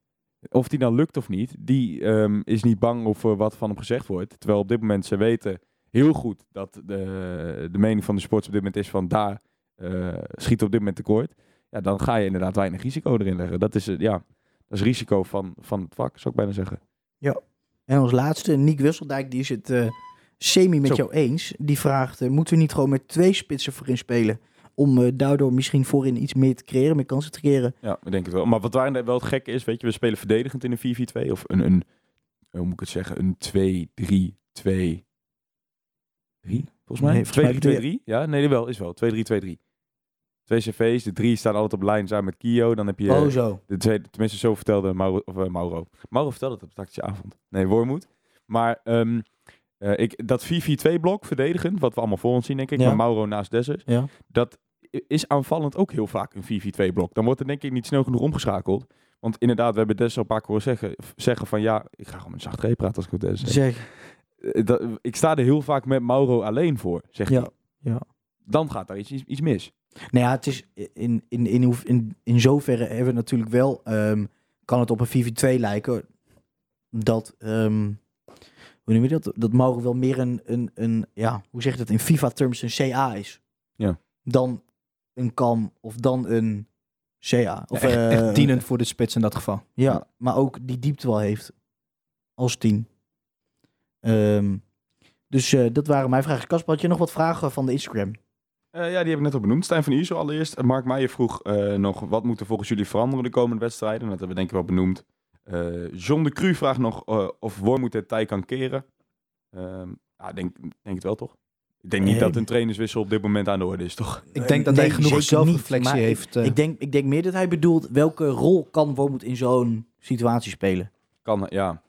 Of die nou lukt of niet, die ehm, is niet bang of er wat van hem gezegd wordt. Terwijl op dit moment ze weten heel goed dat de, de mening van de sport op dit moment is van daar eh, schiet op dit moment tekort. Ja, dan ga je inderdaad weinig risico erin leggen. Dat is, eh, ja, dat is risico van, van het vak, zou ik bijna zeggen. En als laatste, Nick Wisseldijk, die is het eh, semi met Zo. jou eens. Die vraagt, moeten we niet gewoon met twee spitsen voorin spelen? Om daardoor misschien voorin iets meer te creëren, meer kansen te creëren. Ja, ik denk het wel. Maar wat waar wel het gekke is, weet je, we spelen verdedigend in een 4-4-2. Of een, een, hoe moet ik het zeggen, een 2-3-2... 3? Volgens mij? Nee, volgens mij bedoel 2-3-2-3? Ja, nee, wel, is wel. 2-3-2-3. Twee cv's, de drie staan altijd op lijn samen met Kio. Dan heb je oh zo. de tweede, tenminste zo vertelde Mauro, of, eh, Mauro. Mauro vertelde het op tactische avond. Nee, Wormoed. Maar ehm, eh, ik, dat 4-4-2 blok verdedigend, wat we allemaal voor ons zien denk ik, Ja. met Mauro naast Dessers, Ja. dat is aanvallend ook heel vaak een 4-4-2 blok. Dan wordt er denk ik niet snel genoeg omgeschakeld. Want inderdaad, we hebben Dessers al een paar keer horen zeggen, zeggen van ja, ik ga gewoon met zacht praten als ik met Dessers zeg. Zeg. Eh, dat, ik sta er heel vaak met Mauro alleen voor, zegt Ja, ja. Dan gaat daar iets, iets, mis. Nou ja, het is in, in, in, in, in zoverre hebben we natuurlijk wel, ehm, kan het op een 4v2 lijken, dat, ehm, hoe noem je dat? Dat Mauro wel meer een, een, een ja, hoe zeg je dat in FIFA-terms, een CA is. Ja. Dan een KAM of dan een CA. Of, echt, eh, echt dienend voor de spits in dat geval. Ja, maar ook die diepte wel heeft als tien. Ehm, dus eh, dat waren mijn vragen. Kasper, had je nog wat vragen van de Instagram? Eh, ja, die heb ik net al benoemd. Stijn van Iersel allereerst. En Mark Meijer vroeg eh, nog, wat moet er volgens jullie veranderen de komende wedstrijden? Dat hebben we denk ik wel benoemd. Eh, John de Cru vraagt nog eh, of Wormoed het tij kan keren. Ehm ja, denk, denk het wel toch? Ik denk niet Nee. dat een trainerswissel op dit moment aan de orde is, toch? Ik denk dat Nee, hij genoeg zelfreflectie niet, heeft. eh. Ik, denk, ik denk meer dat hij bedoelt welke rol kan Wormoed in zo'n situatie spelen. Kan, ja.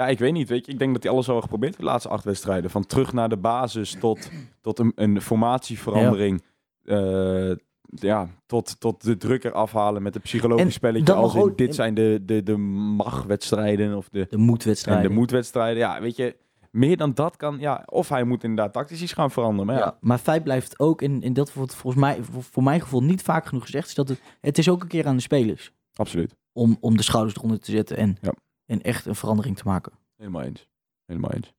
Ja, ik weet niet, weet je. Ik denk dat hij alles al heeft geprobeerd de laatste acht wedstrijden. Van terug naar de basis tot, tot een, een formatieverandering. Ja. ja, tot, tot de druk eraf halen met een psychologisch spelletje. Als in, dit zijn de, de, de magwedstrijden of de, De moedwedstrijd. en de moedwedstrijden. Ja, weet je, meer dan dat kan... Ja, of hij moet inderdaad tactisch iets gaan veranderen. Maar ja, Ja. Maar feit blijft ook, en, en dat wordt volgens mij, voor, voor mijn gevoel niet vaak genoeg gezegd, is dat het, het is ook een keer aan de spelers absoluut. om, om de schouders eronder te zetten en, Ja. En echt een verandering te maken. Helemaal eens. Helemaal eens.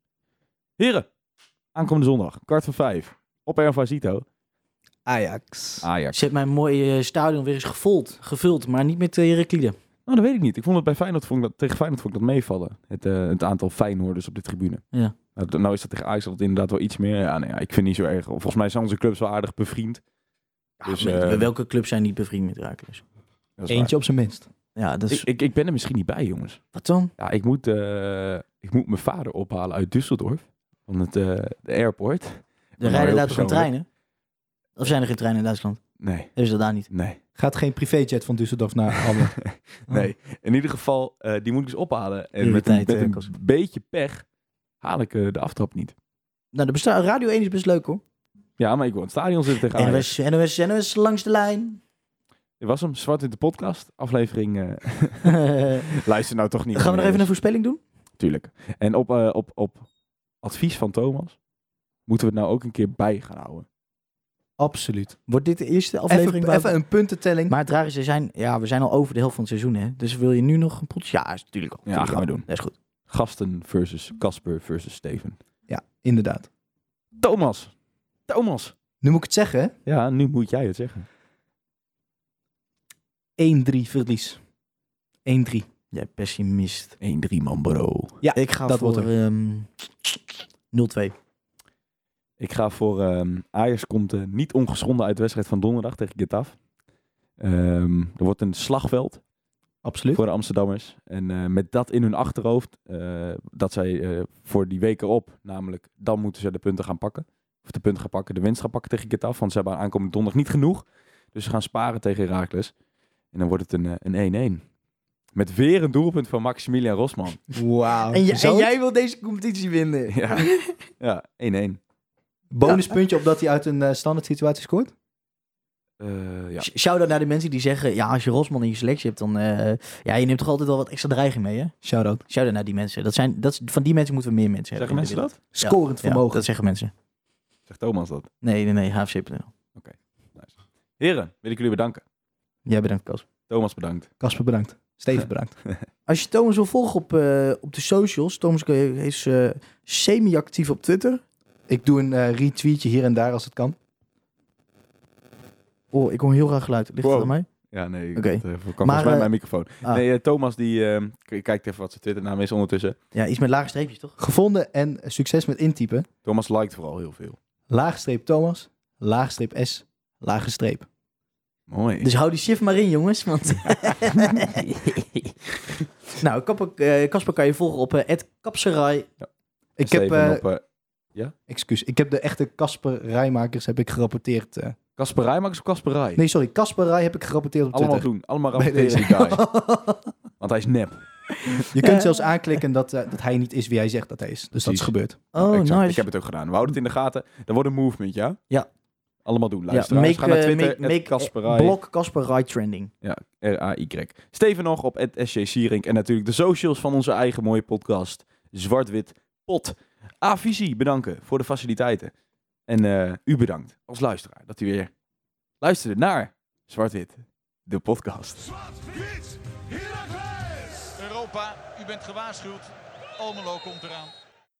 Heren, aankomende zondag, kwart voor vijf. Op Erva Zito. Ajax. Ajax. Zet mijn mooie eh, stadion weer eens gevuld, gevuld, maar niet met Heraklide. Nou, dat weet ik niet. Ik vond het bij Feyenoord, vond ik dat, tegen Feyenoord vond ik dat meevallen. Het, eh, het aantal Feyenoorders op de tribune. Ja. Nou, nou is dat tegen Ajax altijd inderdaad wel iets meer. Ja, nee, ja, ik vind niet zo erg. Volgens mij zijn onze clubs wel aardig bevriend. Dus, eh, welke club zijn niet bevriend met Heracles? Dat is Eentje op zijn minst. Ja, dat is... Ik, ik, ik ben er misschien niet bij, jongens. wat dan? Ja, ik moet, eh, ik moet mijn vader ophalen uit Düsseldorf. Van het eh, de airport. Er rijden daar toch geen treinen? Of zijn er geen treinen in Duitsland? Nee, Hebben ze dat daar niet? nee, Gaat geen privéjet van Düsseldorf naar Almelo. nee. In ieder geval, eh, die moet ik dus ophalen. En met een, tijd, met een Kas. beetje pech haal ik de aftrap niet. Nou, de besta- Radio 1 is best leuk hoor. Ja, maar ik wil in het stadion zitten tegen. NOS, NOS, NOS langs de lijn. Dit was hem, Zwart in de podcast. Aflevering. eh, luister nou toch niet. Gaan we nog meer, even een dus. voorspelling doen? Tuurlijk. En op, eh, op, op advies van Thomas moeten we het nou ook een keer bij gaan houden. Absoluut. Wordt dit de eerste aflevering? Even, waar- even een puntentelling. Maar het rare is, zijn, ja, we zijn al over de helft van het seizoen, hè? Dus wil je nu nog een potje? Ja, is natuurlijk al. Ja, Tuurlijk gaan we al. doen. Dat is goed. Gasten versus Casper versus Steven. Ja, inderdaad. Thomas! Thomas! Nu moet ik het zeggen, hè? Ja, nu moet jij het zeggen. 1-3 verlies. 1-3. Jij pessimist. 1-3 man bro. Ja, Ik ga dat voor wordt ehm 0-2. Ik ga voor ehm Ajax komt eh, niet ongeschonden uit de wedstrijd van donderdag tegen Getafe. Ehm, er wordt een slagveld Absoluut. voor de Amsterdammers. En eh, met dat in hun achterhoofd, eh, dat zij voor die weken op, namelijk dan moeten ze de punten gaan pakken. Of de punten gaan pakken, de winst gaan pakken tegen Getafe. Want ze hebben aankomende donderdag niet genoeg. Dus ze gaan sparen tegen Heracles. En dan wordt het een eh, een 1-1. Met weer een doelpunt van Maximilian Rosman. Wauw. En, en jij wil deze competitie winnen. Ja, ja 1-1. Bonuspuntje op dat hij uit een eh, standaard situatie scoort? Eh, ja. Sh- Shout-out naar de mensen die zeggen, ja, als je Rosman in je selectie hebt, dan... eh, ja, je neemt toch altijd wel wat extra dreiging mee, hè? Shout-out. Shout-out naar die mensen. Dat zijn, dat, is- van die mensen moeten we meer mensen hebben. Zeggen in de mensen dat? Scorend Ja, vermogen. dat zeggen mensen. Zegt Thomas dat. Nee, nee, nee, HFC.nl. Heren, wil ik jullie bedanken. Jij bedankt, Kas. Thomas bedankt. Casper bedankt. Steven bedankt. Als je Thomas wil volgen op, eh, op de socials, Thomas is eh, semi-actief op Twitter. Ik doe een eh, retweetje hier en daar als het kan. Oh, ik hoor heel graag geluid. Ligt Wow. het aan mij? Ja, nee, ik Oké. okay. kan Maar, volgens mij mijn microfoon. ah. Nee, Thomas die eh, k- kijkt even wat zijn Twitternaam is ondertussen. Ja, iets met lage streepjes, toch? Gevonden en succes met intypen. Thomas liked vooral heel veel. Laagstreep Thomas. Laagstreep S. Lage streep. Mooi. Dus hou die shift maar in, jongens. Want... nou, Kapper- eh, Kasper kan je volgen op eh @kapserij. Ik heb, eh, eh, excuus, ik heb de echte Casper Rijmakers heb ik gerapporteerd. Kasper Rijmakers of Kasper Rij? nee, sorry. Casper Rij heb ik gerapporteerd op Allemaal Twitter. doen. Allemaal rapporteren die deze. guy. Want hij is nep. Je kunt zelfs aanklikken dat, dat hij niet is wie hij zegt dat hij is. Dus dat is gebeurd. Oh, Exact. nice. Ik heb het ook gedaan. We houden het in de gaten. Er wordt een movement, ja? Ja. Allemaal doen. ja, Luisteraars. make, Ga naar eh, Twitter. make, Make, Kasper Rij. blok Kasper Rij trending. Ja, R-A-Y. Steven nog op het SJ Sierink. En natuurlijk de socials van onze eigen mooie podcast. Zwart-Wit Pot. A-Visie bedanken voor de faciliteiten. En eh, u bedankt als luisteraar dat u weer luisterde naar Zwart-Wit, de podcast. Zwart-wit! Europa, u bent gewaarschuwd. Almelo komt eraan.